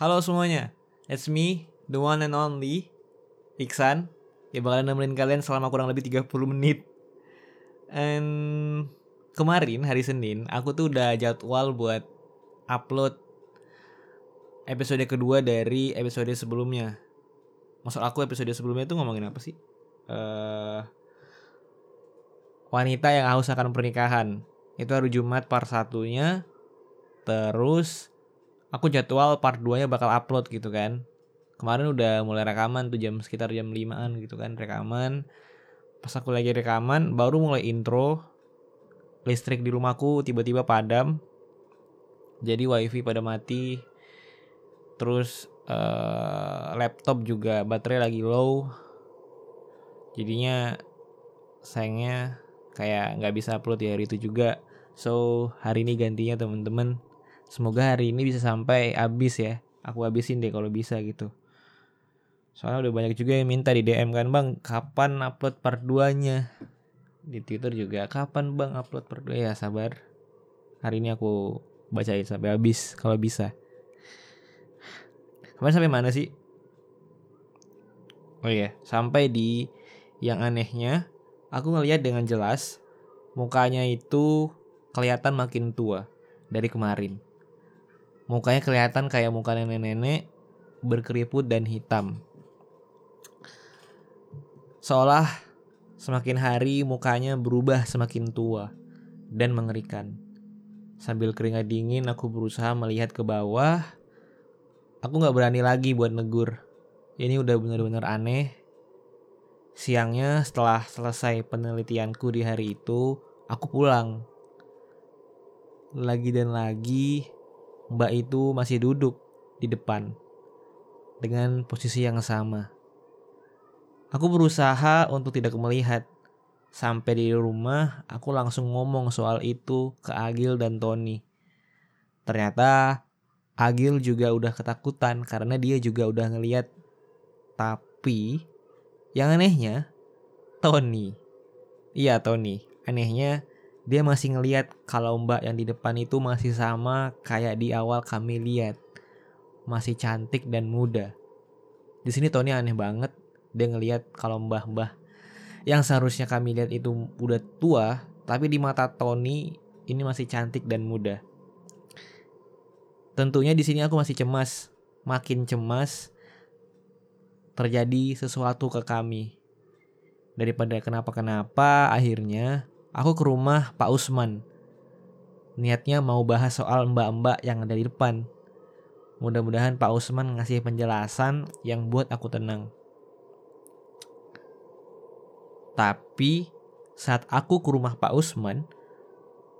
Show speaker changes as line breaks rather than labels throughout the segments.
Halo semuanya, it's me, the one and only, Iksan. Yang bakalan nemenin kalian selama kurang lebih 30 menit. And kemarin hari Senin, aku tuh udah jadwal buat upload episode kedua dari episode sebelumnya. Maksud aku episode sebelumnya tuh ngomongin apa sih? Eh wanita yang haus akan pernikahan. Itu hari Jumat part satunya. Terus aku jadwal part 2 nya bakal upload gitu kan. Kemarin udah mulai rekaman tuh jam sekitar jam 5an gitu kan rekaman. Pas aku lagi rekaman baru mulai intro listrik di rumahku tiba-tiba padam. Jadi wifi pada mati. Terus uh, laptop juga baterai lagi low. Jadinya sayangnya kayak nggak bisa upload di hari itu juga. So hari ini gantinya temen-temen Semoga hari ini bisa sampai habis ya. Aku habisin deh kalau bisa gitu. Soalnya udah banyak juga yang minta di DM kan bang, kapan upload part 2-nya? Di Twitter juga, kapan bang upload part 2? Ya sabar. Hari ini aku bacain sampai habis kalau bisa. Kemarin sampai mana sih? Oh iya, sampai di yang anehnya, aku ngelihat dengan jelas mukanya itu kelihatan makin tua dari kemarin. Mukanya kelihatan kayak muka nenek-nenek berkeriput dan hitam. Seolah semakin hari mukanya berubah semakin tua dan mengerikan. Sambil keringat dingin aku berusaha melihat ke bawah. Aku gak berani lagi buat negur. Ini udah bener-bener aneh. Siangnya setelah selesai penelitianku di hari itu, aku pulang. Lagi dan lagi Mbak itu masih duduk di depan dengan posisi yang sama. Aku berusaha untuk tidak melihat. Sampai di rumah, aku langsung ngomong soal itu ke Agil dan Tony. Ternyata Agil juga udah ketakutan karena dia juga udah ngeliat. Tapi yang anehnya Tony. Iya Tony. Anehnya dia masih ngeliat kalau mbak yang di depan itu masih sama kayak di awal kami lihat. Masih cantik dan muda. Di sini Tony aneh banget. Dia ngeliat kalau mbah-mbah yang seharusnya kami lihat itu udah tua, tapi di mata Tony ini masih cantik dan muda. Tentunya di sini aku masih cemas, makin cemas terjadi sesuatu ke kami. Daripada kenapa-kenapa, akhirnya Aku ke rumah Pak Usman. Niatnya mau bahas soal mbak-mbak yang ada di depan. Mudah-mudahan Pak Usman ngasih penjelasan yang buat aku tenang. Tapi saat aku ke rumah Pak Usman,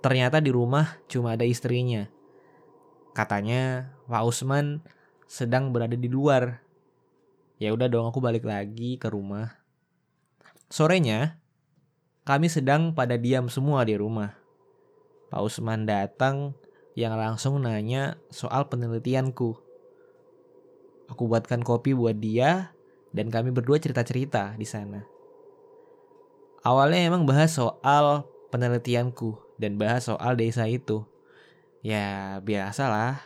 ternyata di rumah cuma ada istrinya. Katanya Pak Usman sedang berada di luar. Ya udah dong aku balik lagi ke rumah. Sorenya kami sedang pada diam semua di rumah. Pak Usman datang yang langsung nanya soal penelitianku. Aku buatkan kopi buat dia dan kami berdua cerita-cerita di sana. Awalnya emang bahas soal penelitianku dan bahas soal desa itu. Ya biasalah.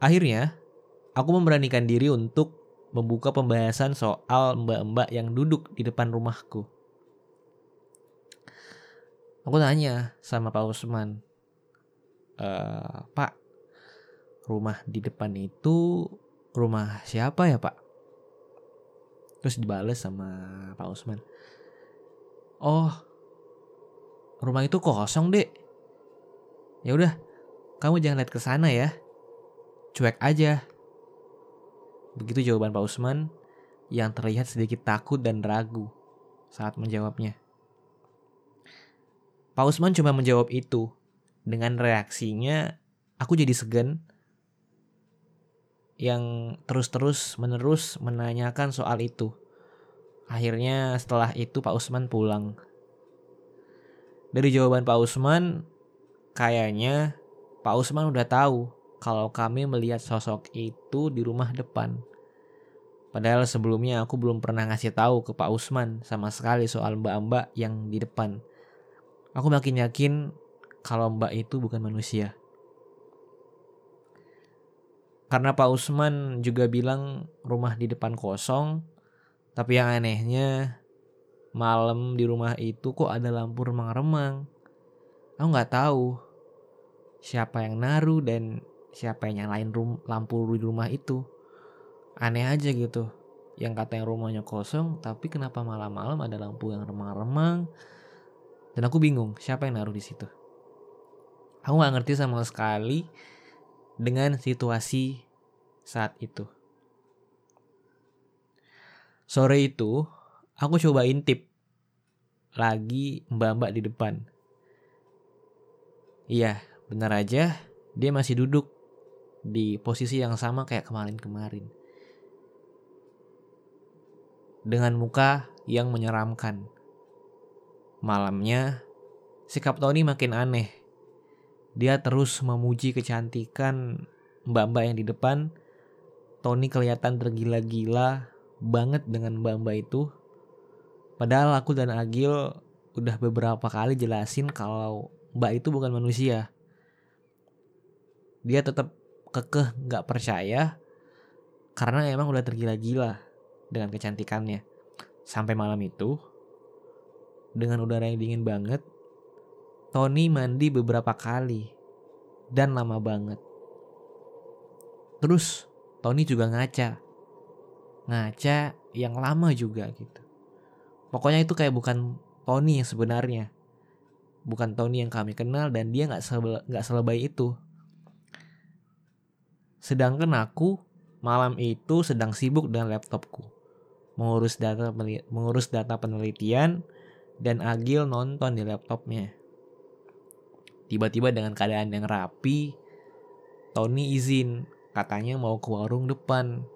Akhirnya, aku memberanikan diri untuk membuka pembahasan soal mbak-mbak yang duduk di depan rumahku. Aku tanya sama Pak Usman, e, Pak, rumah di depan itu rumah siapa ya Pak? Terus dibales sama Pak Usman. Oh, rumah itu kosong dek. Ya udah, kamu jangan lihat ke sana ya. Cuek aja. Begitu jawaban Pak Usman yang terlihat sedikit takut dan ragu saat menjawabnya. Pak Usman cuma menjawab itu. Dengan reaksinya, aku jadi segan yang terus-terus menerus menanyakan soal itu. Akhirnya setelah itu Pak Usman pulang. Dari jawaban Pak Usman, kayaknya Pak Usman udah tahu kalau kami melihat sosok itu di rumah depan. Padahal sebelumnya aku belum pernah ngasih tahu ke Pak Usman sama sekali soal mbak-mbak yang di depan. Aku makin yakin kalau Mbak itu bukan manusia. karena Pak Usman juga bilang rumah di depan kosong tapi yang anehnya malam di rumah itu kok ada lampu remang-remang. Aku nggak tahu siapa yang naruh dan siapa yang nyalain lampu di rumah itu. Aneh aja gitu. Yang katanya rumahnya kosong tapi kenapa malam-malam ada lampu yang remang-remang dan aku bingung siapa yang naruh di situ aku nggak ngerti sama sekali dengan situasi saat itu. Sore itu, aku coba intip lagi mbak-mbak di depan. Iya, benar aja dia masih duduk di posisi yang sama kayak kemarin-kemarin. Dengan muka yang menyeramkan. Malamnya, sikap Tony makin aneh. Dia terus memuji kecantikan mbak-mbak yang di depan Tony kelihatan tergila-gila banget dengan mbak-mbak itu. Padahal aku dan Agil udah beberapa kali jelasin kalau mbak itu bukan manusia. Dia tetap kekeh nggak percaya karena emang udah tergila-gila dengan kecantikannya. Sampai malam itu, dengan udara yang dingin banget, Tony mandi beberapa kali dan lama banget. Terus Tony juga ngaca. Ngaca yang lama juga gitu. Pokoknya itu kayak bukan Tony yang sebenarnya. Bukan Tony yang kami kenal dan dia nggak nggak selebay itu. Sedangkan aku malam itu sedang sibuk dengan laptopku. Mengurus data mengurus data penelitian dan Agil nonton di laptopnya. Tiba-tiba dengan keadaan yang rapi, Tony izin katanya mau ke warung depan.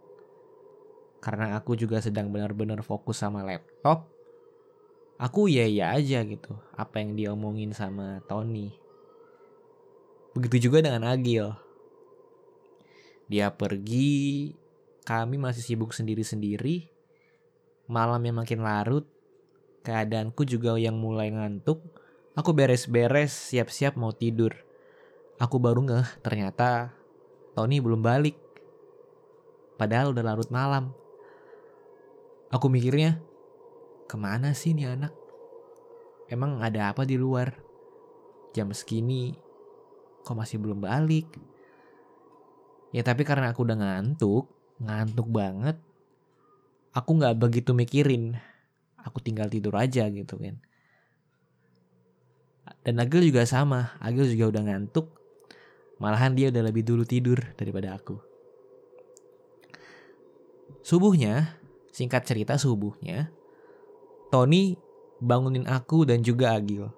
Karena aku juga sedang benar-benar fokus sama laptop, aku ya ya aja gitu apa yang dia omongin sama Tony. Begitu juga dengan Agil. Dia pergi, kami masih sibuk sendiri-sendiri. Malam yang makin larut, keadaanku juga yang mulai ngantuk. Aku beres-beres, siap-siap mau tidur. Aku baru ngeh ternyata Tony belum balik. Padahal udah larut malam. Aku mikirnya, ke mana sih nih anak? Emang ada apa di luar? Jam segini, kok masih belum balik? Ya tapi karena aku udah ngantuk, ngantuk banget, aku gak begitu mikirin. Aku tinggal tidur aja gitu kan. Dan Agil juga sama, Agil juga udah ngantuk, Malahan dia udah lebih dulu tidur daripada aku. Subuhnya, singkat cerita subuhnya, Tony bangunin aku dan juga Agil.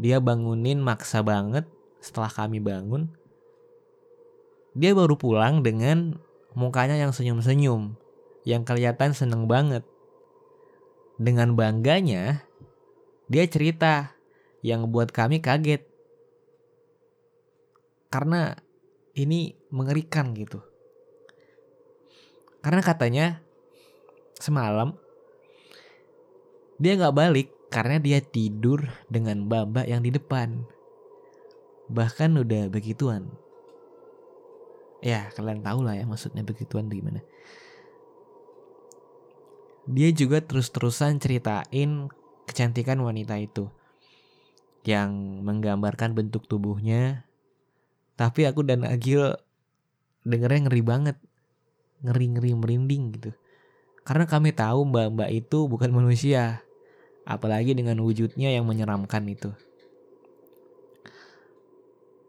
Dia bangunin maksa banget setelah kami bangun. Dia baru pulang dengan mukanya yang senyum-senyum, yang kelihatan seneng banget. Dengan bangganya, dia cerita yang buat kami kaget karena ini mengerikan gitu. Karena katanya semalam dia nggak balik karena dia tidur dengan baba yang di depan. Bahkan udah begituan. Ya kalian tahu lah ya maksudnya begituan gimana. Dia juga terus-terusan ceritain kecantikan wanita itu. Yang menggambarkan bentuk tubuhnya tapi aku dan Agil dengernya ngeri banget. Ngeri-ngeri merinding gitu. Karena kami tahu mbak-mbak itu bukan manusia. Apalagi dengan wujudnya yang menyeramkan itu.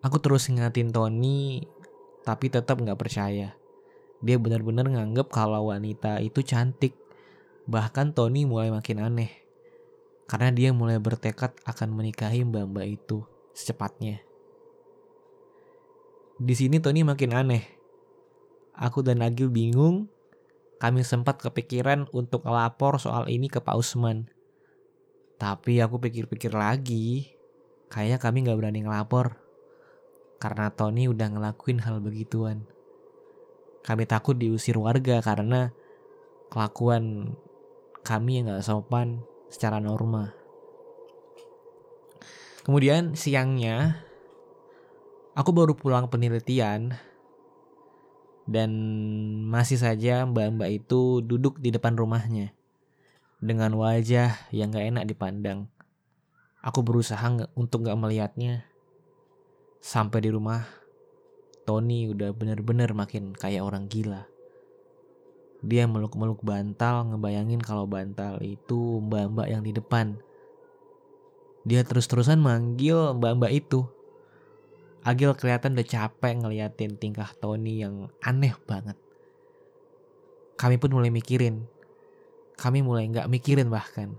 Aku terus ingatin Tony, tapi tetap gak percaya. Dia benar-benar nganggep kalau wanita itu cantik. Bahkan Tony mulai makin aneh. Karena dia mulai bertekad akan menikahi mbak-mbak itu secepatnya. Di sini Tony makin aneh. Aku dan Agil bingung. Kami sempat kepikiran untuk lapor soal ini ke Pak Usman. Tapi aku pikir-pikir lagi, kayaknya kami gak berani ngelapor. Karena Tony udah ngelakuin hal begituan. Kami takut diusir warga karena kelakuan kami yang gak sopan secara norma. Kemudian siangnya Aku baru pulang penelitian Dan masih saja mbak-mbak itu duduk di depan rumahnya. Dengan wajah yang gak enak dipandang. Aku berusaha untuk gak melihatnya. Sampai di rumah, Tony udah bener-bener makin kayak orang gila. Dia meluk-meluk bantal, ngebayangin kalau bantal itu mbak-mbak yang di depan. Dia terus-terusan manggil mbak-mbak itu. Agil kelihatan udah capek ngeliatin tingkah Tony yang aneh banget. Kami pun mulai mikirin. Kami mulai nggak mikirin bahkan.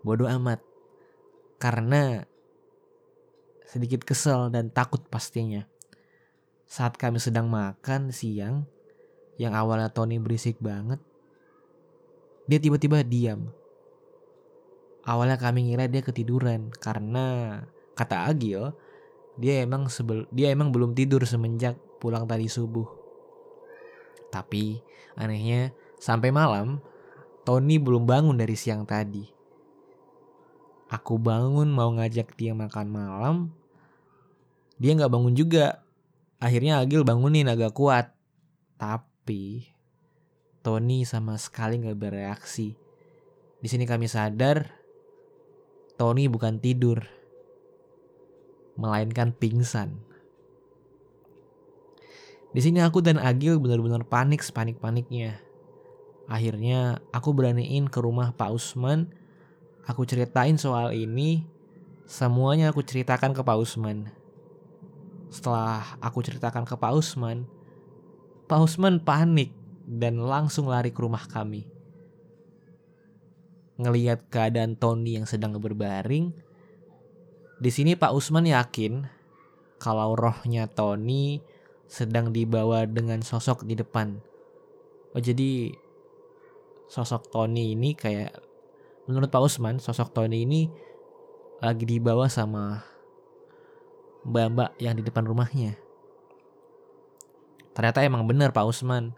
Bodoh amat. Karena sedikit kesel dan takut pastinya. Saat kami sedang makan siang, yang awalnya Tony berisik banget, dia tiba-tiba diam. Awalnya kami ngira dia ketiduran karena kata Agil, dia emang sebel, dia emang belum tidur semenjak pulang tadi subuh. Tapi anehnya sampai malam Tony belum bangun dari siang tadi. Aku bangun mau ngajak dia makan malam, dia nggak bangun juga. Akhirnya Agil bangunin agak kuat, tapi Tony sama sekali nggak bereaksi. Di sini kami sadar Tony bukan tidur, melainkan pingsan. Di sini aku dan Agil benar-benar panik sepanik-paniknya. Akhirnya aku beraniin ke rumah Pak Usman. Aku ceritain soal ini. Semuanya aku ceritakan ke Pak Usman. Setelah aku ceritakan ke Pak Usman, Pak Usman panik dan langsung lari ke rumah kami ngeliat keadaan Tony yang sedang berbaring, di sini Pak Usman yakin kalau rohnya Tony sedang dibawa dengan sosok di depan. Oh jadi sosok Tony ini kayak menurut Pak Usman sosok Tony ini lagi dibawa sama mbak-mbak yang di depan rumahnya. Ternyata emang benar Pak Usman.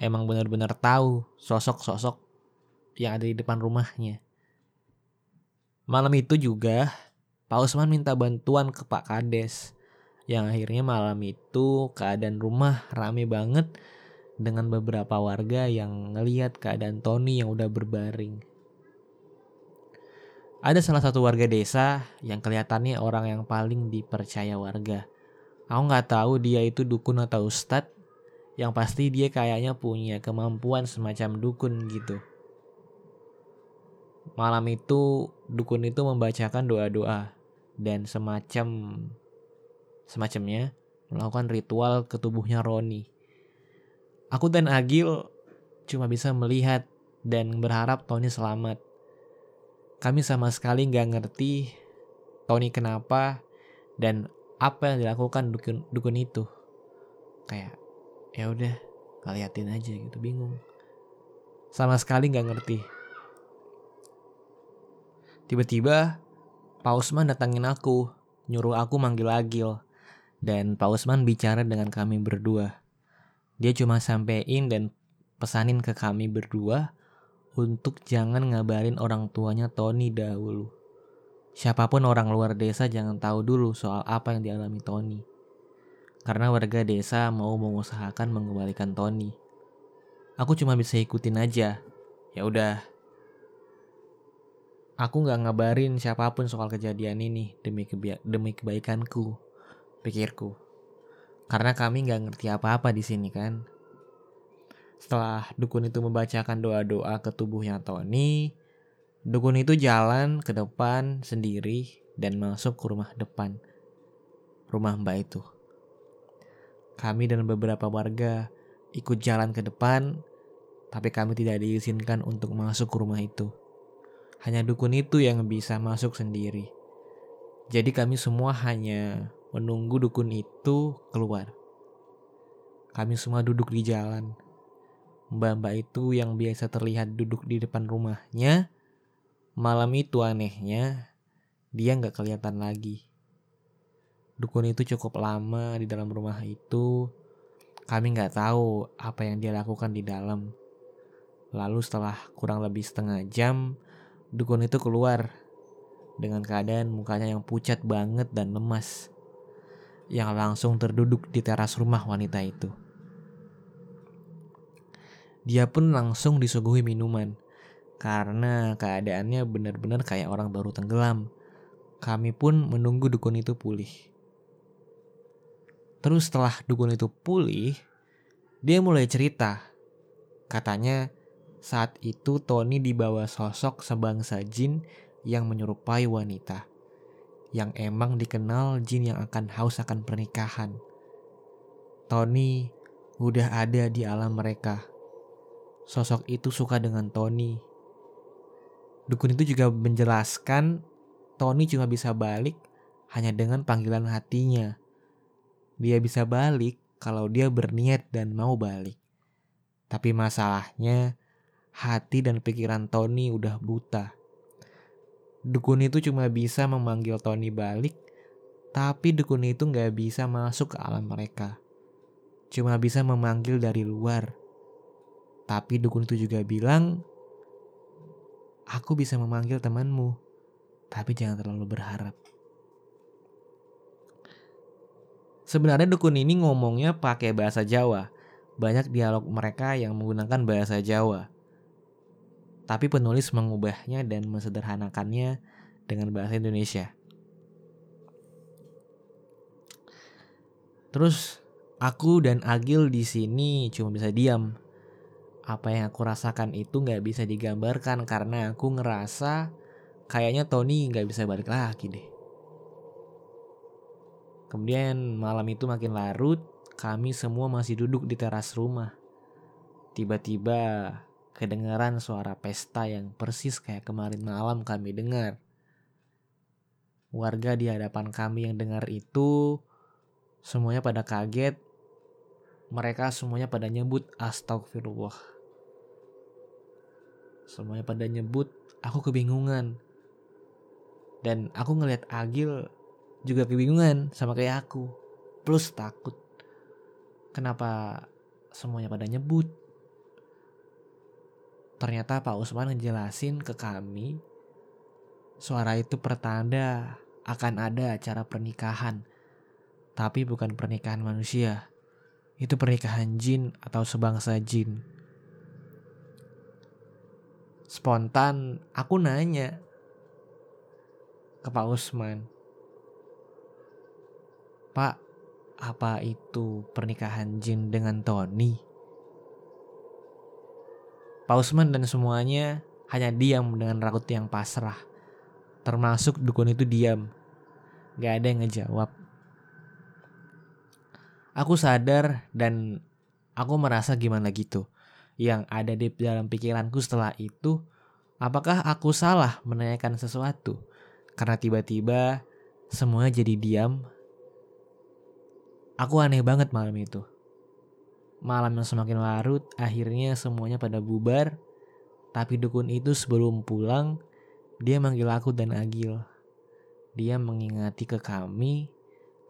Emang benar-benar tahu sosok-sosok yang ada di depan rumahnya. Malam itu juga Pak Usman minta bantuan ke Pak Kades yang akhirnya malam itu keadaan rumah rame banget dengan beberapa warga yang ngeliat keadaan Tony yang udah berbaring. Ada salah satu warga desa yang kelihatannya orang yang paling dipercaya warga. Aku nggak tahu dia itu dukun atau ustadz, yang pasti dia kayaknya punya kemampuan semacam dukun gitu. Malam itu dukun itu membacakan doa-doa dan semacam semacamnya melakukan ritual ke tubuhnya Roni. Aku dan Agil cuma bisa melihat dan berharap Tony selamat. Kami sama sekali nggak ngerti Tony kenapa dan apa yang dilakukan dukun, dukun itu. Kayak ya udah kaliatin aja gitu bingung. Sama sekali nggak ngerti. Tiba-tiba Pak Usman datangin aku, nyuruh aku manggil Agil. Dan Pak Usman bicara dengan kami berdua. Dia cuma sampein dan pesanin ke kami berdua untuk jangan ngabarin orang tuanya Tony dahulu. Siapa pun orang luar desa jangan tahu dulu soal apa yang dialami Tony. Karena warga desa mau mengusahakan mengembalikan Tony. Aku cuma bisa ikutin aja. Ya udah, Aku nggak ngabarin siapa pun soal kejadian ini demi kebia demi kebaikanku, pikirku. Karena kami nggak ngerti apa-apa di sini kan. Setelah dukun itu membacakan doa-doa ke tubuhnya Tony, dukun itu jalan ke depan sendiri dan masuk ke rumah depan. Rumah mbak itu. Kami dan beberapa warga ikut jalan ke depan, tapi kami tidak diizinkan untuk masuk ke rumah itu. Hanya dukun itu yang bisa masuk sendiri. Jadi kami semua hanya menunggu dukun itu keluar. Kami semua duduk di jalan. Mbak-mbak itu yang biasa terlihat duduk di depan rumahnya, malam itu anehnya dia nggak kelihatan lagi. Dukun itu cukup lama di dalam rumah itu. Kami nggak tahu apa yang dia lakukan di dalam. Lalu setelah kurang lebih setengah jam, Dukun itu keluar dengan keadaan mukanya yang pucat banget dan lemas. Yang langsung terduduk di teras rumah wanita itu. Dia pun langsung disuguhi minuman. Karena keadaannya benar-benar kayak orang baru tenggelam. Kami pun menunggu dukun itu pulih. Terus setelah dukun itu pulih, dia mulai cerita. Katanya saat itu Tony dibawa sosok sebangsa jin yang menyerupai wanita. Yang emang dikenal jin yang akan haus akan pernikahan. Tony udah ada di alam mereka. Sosok itu suka dengan Tony. Dukun itu juga menjelaskan Tony cuma bisa balik hanya dengan panggilan hatinya. Dia bisa balik kalau dia berniat dan mau balik. Tapi masalahnya hati dan pikiran Tony udah buta. Dukun itu cuma bisa memanggil Tony balik, tapi dukun itu nggak bisa masuk ke alam mereka cuma bisa memanggil dari luar. Tapi dukun itu juga bilang, aku bisa memanggil temanmu, tapi jangan terlalu berharap. Sebenarnya dukun ini ngomongnya pakai bahasa Jawa. Banyak dialog mereka yang menggunakan bahasa Jawa. Tapi penulis mengubahnya dan mensederhanakannya dengan bahasa Indonesia. Terus Aku dan Agil di sini cuma bisa diam. Apa yang aku rasakan itu nggak bisa digambarkan karena aku ngerasa kayaknya Tony nggak bisa balik lagi deh. Kemudian malam itu makin larut, kami semua masih duduk di teras rumah. Tiba-tiba kedengaran suara pesta yang persis kayak kemarin malam kami dengar. Warga di hadapan kami yang dengar itu semuanya pada kaget mereka semuanya pada nyebut astagfirullah. Semuanya pada nyebut, aku kebingungan. Dan aku ngeliat Agil juga kebingungan sama kayak aku. Plus takut. Kenapa semuanya pada nyebut? Ternyata Pak Usman ngejelasin ke kami suara itu pertanda akan ada acara pernikahan. Tapi bukan pernikahan manusia itu pernikahan jin atau sebangsa jin. Spontan aku nanya ke Pak Usman. Pak, apa itu pernikahan jin dengan Tony? Pak Usman dan semuanya hanya diam dengan raut yang pasrah. Termasuk dukun itu diam. Gak ada yang ngejawab. Aku sadar dan aku merasa gimana gitu. Yang ada di dalam pikiranku setelah itu, apakah aku salah menanyakan sesuatu? Karena tiba-tiba semuanya jadi diam. Aku aneh banget malam itu. Malam yang semakin larut, akhirnya semuanya pada bubar. Tapi dukun itu sebelum pulang, dia manggil aku dan Agil. Dia mengingati ke kami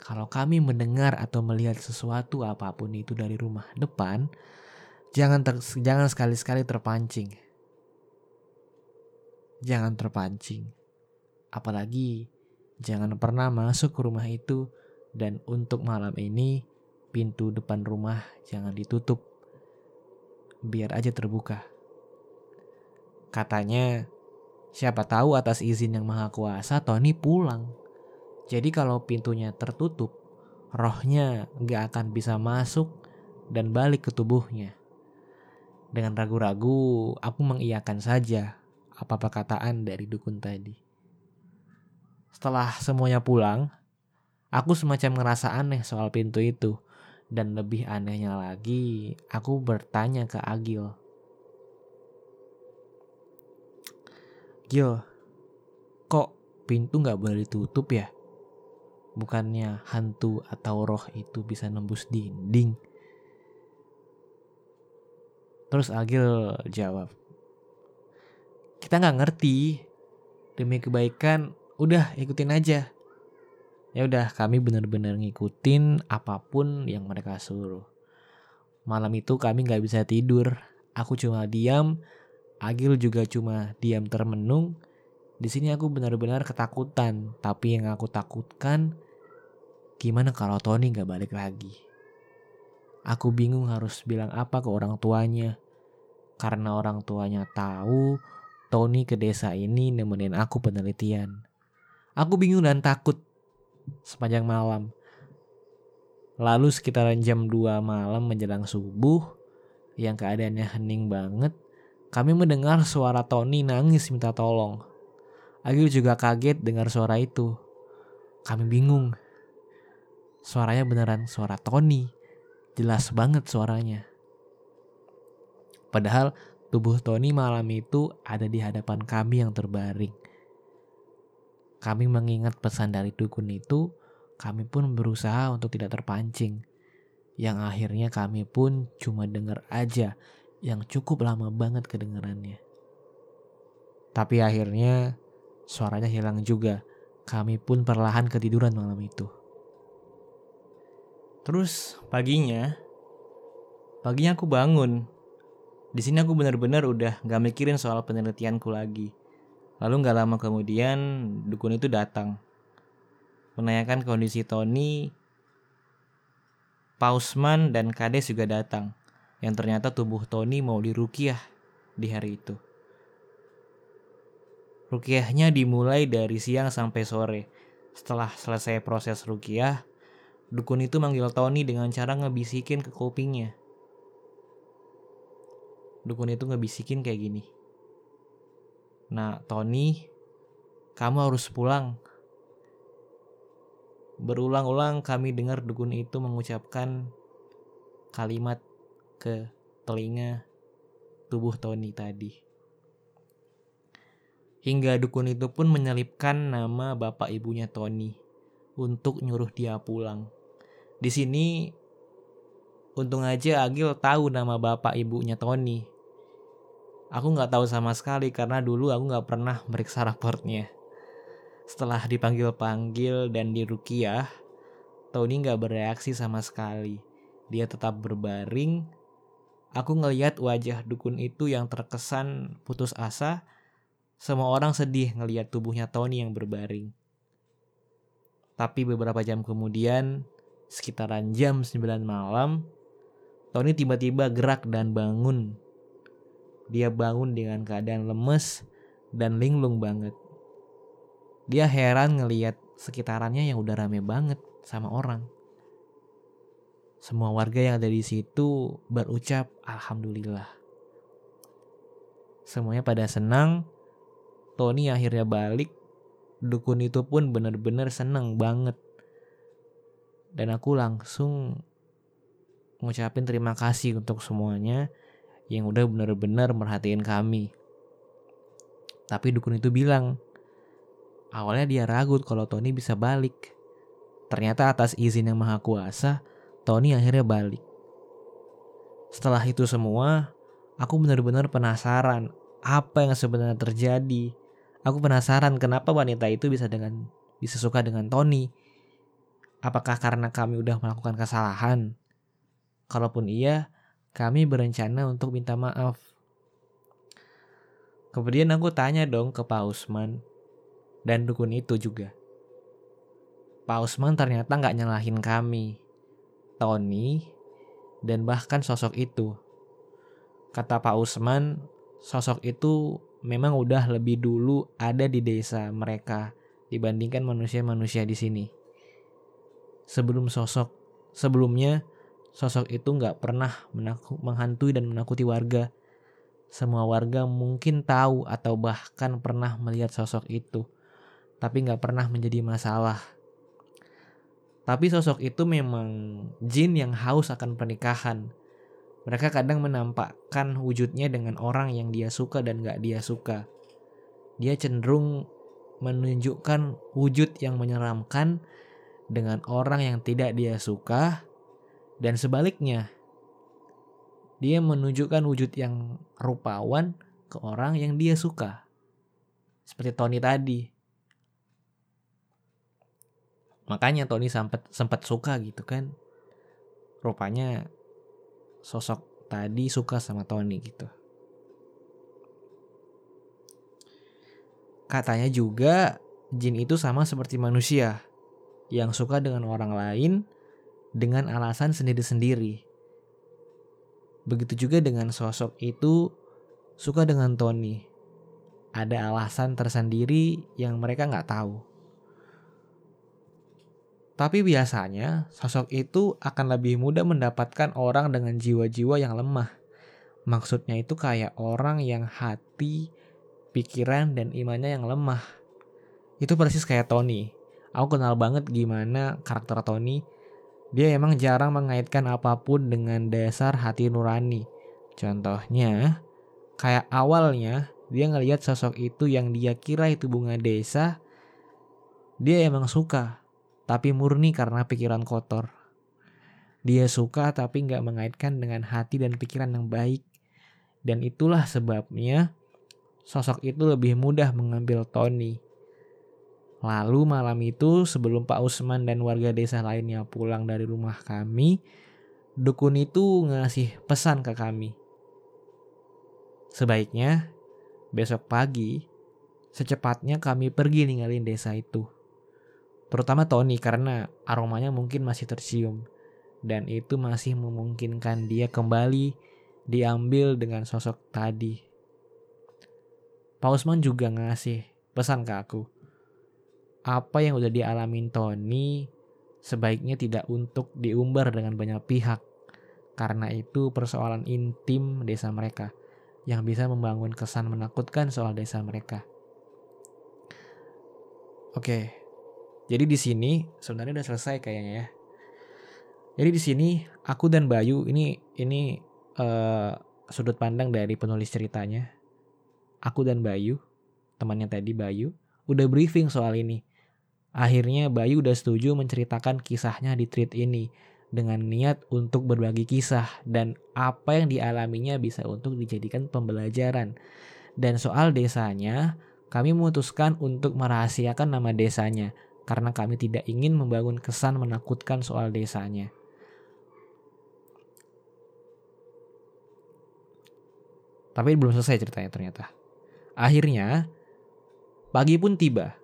kalau kami mendengar atau melihat sesuatu apa pun itu dari rumah depan, jangan ter, jangan sekali-sekali terpancing. Jangan terpancing. Apalagi jangan pernah masuk ke rumah itu dan untuk malam ini pintu depan rumah jangan ditutup. Biar aja terbuka. Katanya, siapa tahu atas izin yang maha kuasa Tony pulang. Jadi kalau pintunya tertutup, rohnya gak akan bisa masuk dan balik ke tubuhnya. Dengan ragu-ragu, aku mengiyakan saja apa perkataan dari dukun tadi. Setelah semuanya pulang, aku semacam ngerasa aneh soal pintu itu. Dan lebih anehnya lagi, aku bertanya ke Agil. Gil, kok pintu gak boleh ditutup ya? Bukannya hantu atau roh itu bisa nembus dinding. Terus Agil jawab, kita nggak ngerti. Demi kebaikan, udah ikutin aja. Ya udah, kami benar-benar ngikutin apa pun yang mereka suruh. Malam itu kami nggak bisa tidur. Aku cuma diam, Agil juga cuma diam termenung di sini aku benar-benar ketakutan, tapi yang aku takutkan gimana kalau Tony gak balik lagi. Aku bingung harus bilang apa ke orang tuanya. karena orang tuanya tahu Tony ke desa ini nemenin aku penelitian. Aku bingung dan takut sepanjang malam. Lalu sekitaran jam 2 malam menjelang subuh, yang keadaannya hening banget, kami mendengar suara Tony nangis minta tolong. Agil juga kaget dengar suara itu. Kami bingung. Suaranya beneran suara Tony. Jelas banget suaranya. Padahal Tubuh Tony malam itu ada di hadapan kami yang terbaring. Kami mengingat pesan dari dukun itu, kami pun berusaha untuk tidak terpancing. Yang akhirnya kami pun cuma dengar aja yang cukup lama banget kedengarannya. Tapi akhirnya suaranya hilang juga. Kami pun perlahan ketiduran malam itu. Terus paginya, paginya aku bangun di sini aku benar-benar udah gak mikirin soal penelitianku lagi. Lalu gak lama kemudian dukun itu datang. Menanyakan kondisi Tony, Pausman dan Kades juga datang. Yang ternyata tubuh Tony mau dirukiah di hari itu. Rukiahnya dimulai dari siang sampai sore. Setelah selesai proses rukiah, dukun itu manggil Tony dengan cara ngebisikin ke kupingnya dukun itu ngebisikin kayak gini. Nah, Tony, kamu harus pulang. Berulang-ulang kami dengar dukun itu mengucapkan kalimat ke telinga tubuh Tony tadi. Hingga dukun itu pun menyelipkan nama bapak ibunya Tony untuk nyuruh dia pulang. Di sini untung aja Agil tahu nama bapak ibunya Tony Aku nggak tahu sama sekali karena dulu aku nggak pernah meriksa raportnya. Setelah dipanggil-panggil dan dirukiah, Tony nggak bereaksi sama sekali. Dia tetap berbaring. Aku ngeliat wajah dukun itu yang terkesan putus asa. Semua orang sedih ngeliat tubuhnya Tony yang berbaring. Tapi beberapa jam kemudian, sekitaran jam 9 malam, Tony tiba-tiba gerak dan bangun dia bangun dengan keadaan lemes dan linglung banget. Dia heran ngeliat sekitarannya yang udah rame banget sama orang. Semua warga yang ada di situ berucap alhamdulillah. Semuanya pada senang. Tony akhirnya balik. Dukun itu pun bener-bener seneng banget. Dan aku langsung ngucapin terima kasih untuk semuanya yang udah bener-bener merhatiin kami. Tapi dukun itu bilang, awalnya dia ragu kalau Tony bisa balik. Ternyata atas izin yang maha kuasa, Tony akhirnya balik. Setelah itu semua, aku benar-benar penasaran apa yang sebenarnya terjadi. Aku penasaran kenapa wanita itu bisa dengan bisa suka dengan Tony. Apakah karena kami udah melakukan kesalahan? Kalaupun iya, kami berencana untuk minta maaf. Kemudian aku tanya dong ke Pak Usman dan dukun itu juga. Pak Usman ternyata nggak nyalahin kami, Tony, dan bahkan sosok itu. Kata Pak Usman, sosok itu memang udah lebih dulu ada di desa mereka dibandingkan manusia-manusia di sini. Sebelum sosok sebelumnya Sosok itu nggak pernah menghantui dan menakuti warga. Semua warga mungkin tahu atau bahkan pernah melihat sosok itu, tapi nggak pernah menjadi masalah. Tapi sosok itu memang jin yang haus akan pernikahan. Mereka kadang menampakkan wujudnya dengan orang yang dia suka dan gak dia suka. Dia cenderung menunjukkan wujud yang menyeramkan dengan orang yang tidak dia suka dan sebaliknya, dia menunjukkan wujud yang rupawan ke orang yang dia suka. Seperti Tony tadi. Makanya Tony sempat sempat suka gitu kan. Rupanya sosok tadi suka sama Tony gitu. Katanya juga jin itu sama seperti manusia yang suka dengan orang lain dengan alasan sendiri-sendiri. Begitu juga dengan sosok itu suka dengan Tony. Ada alasan tersendiri yang mereka nggak tahu. Tapi biasanya sosok itu akan lebih mudah mendapatkan orang dengan jiwa-jiwa yang lemah. Maksudnya itu kayak orang yang hati, pikiran, dan imannya yang lemah. Itu persis kayak Tony. Aku kenal banget gimana karakter Tony. Dia emang jarang mengaitkan apa pun dengan dasar hati nurani. Contohnya, kayak awalnya dia ngelihat sosok itu yang dia kira itu bunga desa, dia emang suka, tapi murni karena pikiran kotor. Dia suka tapi nggak mengaitkan dengan hati dan pikiran yang baik. Dan itulah sebabnya sosok itu lebih mudah mengambil Tony. Lalu malam itu sebelum Pak Usman dan warga desa lainnya pulang dari rumah kami, dukun itu ngasih pesan ke kami. Sebaiknya besok pagi secepatnya kami pergi ninggalin desa itu. Terutama Tony karena aromanya mungkin masih tercium dan itu masih memungkinkan dia kembali diambil dengan sosok tadi. Pak Usman juga ngasih pesan ke aku. Apa yang udah dialamin Tony sebaiknya tidak untuk diumbar dengan banyak pihak. Karena itu persoalan intim desa mereka yang bisa membangun kesan menakutkan soal desa mereka. Oke. Jadi di sini sebenarnya udah selesai kayaknya ya. Jadi di sini aku dan Bayu ini ini uh, sudut pandang dari penulis ceritanya aku dan Bayu, temannya tadi Bayu, udah briefing soal ini. Akhirnya Bayu udah setuju menceritakan kisahnya di tweet ini dengan niat untuk berbagi kisah dan apa yang dialaminya bisa untuk dijadikan pembelajaran. Dan soal desanya, kami memutuskan untuk merahasiakan nama desanya karena kami tidak ingin membangun kesan menakutkan soal desanya. Tapi belum selesai ceritanya ternyata. Akhirnya, pagi pun tiba.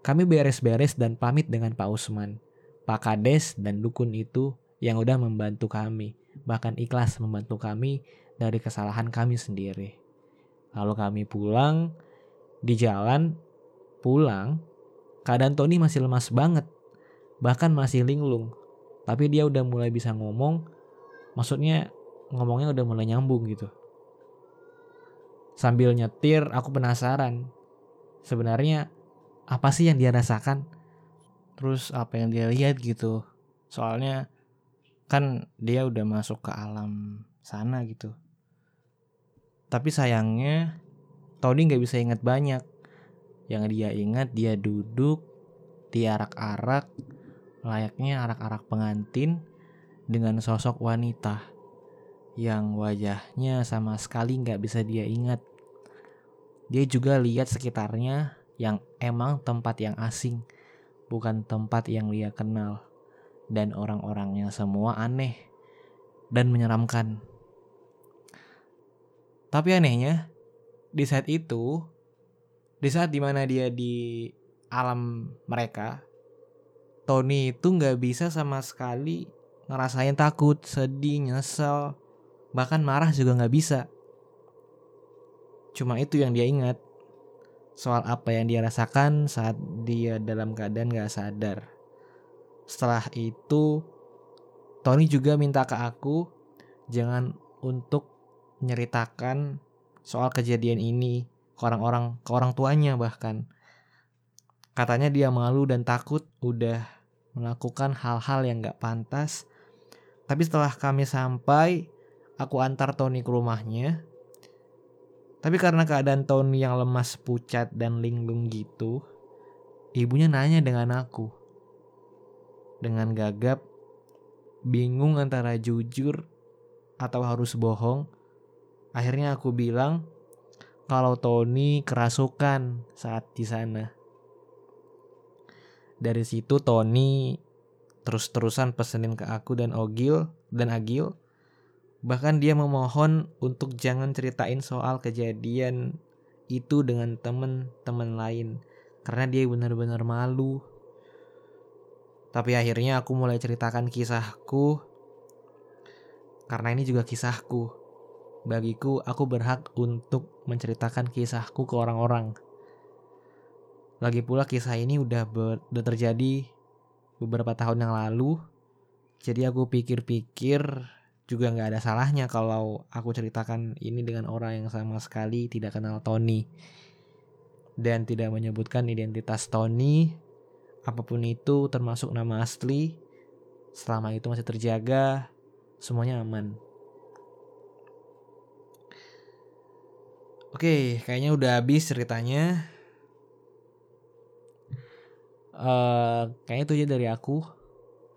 Kami beres-beres dan pamit dengan Pak Usman, Pak Kades, dan dukun itu yang udah membantu kami, bahkan ikhlas membantu kami dari kesalahan kami sendiri. Lalu kami pulang, di jalan, pulang, keadaan Tony masih lemas banget, bahkan masih linglung. Tapi dia udah mulai bisa ngomong, maksudnya ngomongnya udah mulai nyambung gitu. Sambil nyetir, aku penasaran. Sebenarnya apa sih yang dia rasakan? Terus apa yang dia lihat gitu. Soalnya kan dia udah masuk ke alam sana gitu. Tapi sayangnya Tony nggak bisa ingat banyak. Yang dia ingat dia duduk di arak-arak layaknya arak-arak pengantin dengan sosok wanita yang wajahnya sama sekali nggak bisa dia ingat. Dia juga lihat sekitarnya yang emang tempat yang asing, bukan tempat yang dia kenal. Dan orang-orangnya semua aneh dan menyeramkan. Tapi anehnya, di saat itu, di saat di mana dia di alam mereka, Tony itu nggak bisa sama sekali ngerasain takut, sedih, nyesel, bahkan marah juga nggak bisa. Cuma itu yang dia ingat. Soal apa yang dia rasakan saat dia dalam keadaan gak sadar. Setelah itu, Tony juga minta ke aku jangan untuk nyeritakan soal kejadian ini ke orang-orang, ke orang tuanya bahkan. Katanya dia malu dan takut udah melakukan hal-hal yang gak pantas. Tapi setelah kami sampai, aku antar Tony ke rumahnya. Tapi karena keadaan Tony yang lemas pucat dan linglung gitu, ibunya nanya dengan aku. Dengan gagap, bingung antara jujur atau harus bohong. Akhirnya aku bilang kalau Tony kerasukan saat di sana. Dari situ Tony terus-terusan pesenin ke aku dan Ogil dan Agil Bahkan dia memohon untuk jangan ceritain soal kejadian itu dengan temen-temen lain karena dia benar-benar malu. Tapi akhirnya aku mulai ceritakan kisahku karena ini juga kisahku. Bagiku, aku berhak untuk menceritakan kisahku ke orang-orang. Lagi pula kisah ini udah, udah terjadi beberapa tahun yang lalu. Jadi aku pikir-pikir juga nggak ada salahnya kalau aku ceritakan ini dengan orang yang sama sekali tidak kenal Tony dan tidak menyebutkan identitas Tony apa pun itu termasuk nama asli selama itu masih terjaga semuanya aman Oke, kayaknya udah habis ceritanya. Uh, kayaknya itu aja dari aku.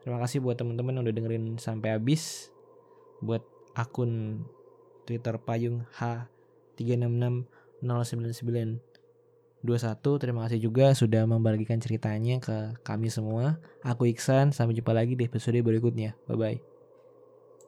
Terima kasih buat teman-teman udah dengerin sampai habis. Buat akun Twitter Payung H 366 Terima kasih juga sudah membagikan ceritanya ke kami semua. Aku Iksan, sampai jumpa lagi di episode berikutnya. Bye bye.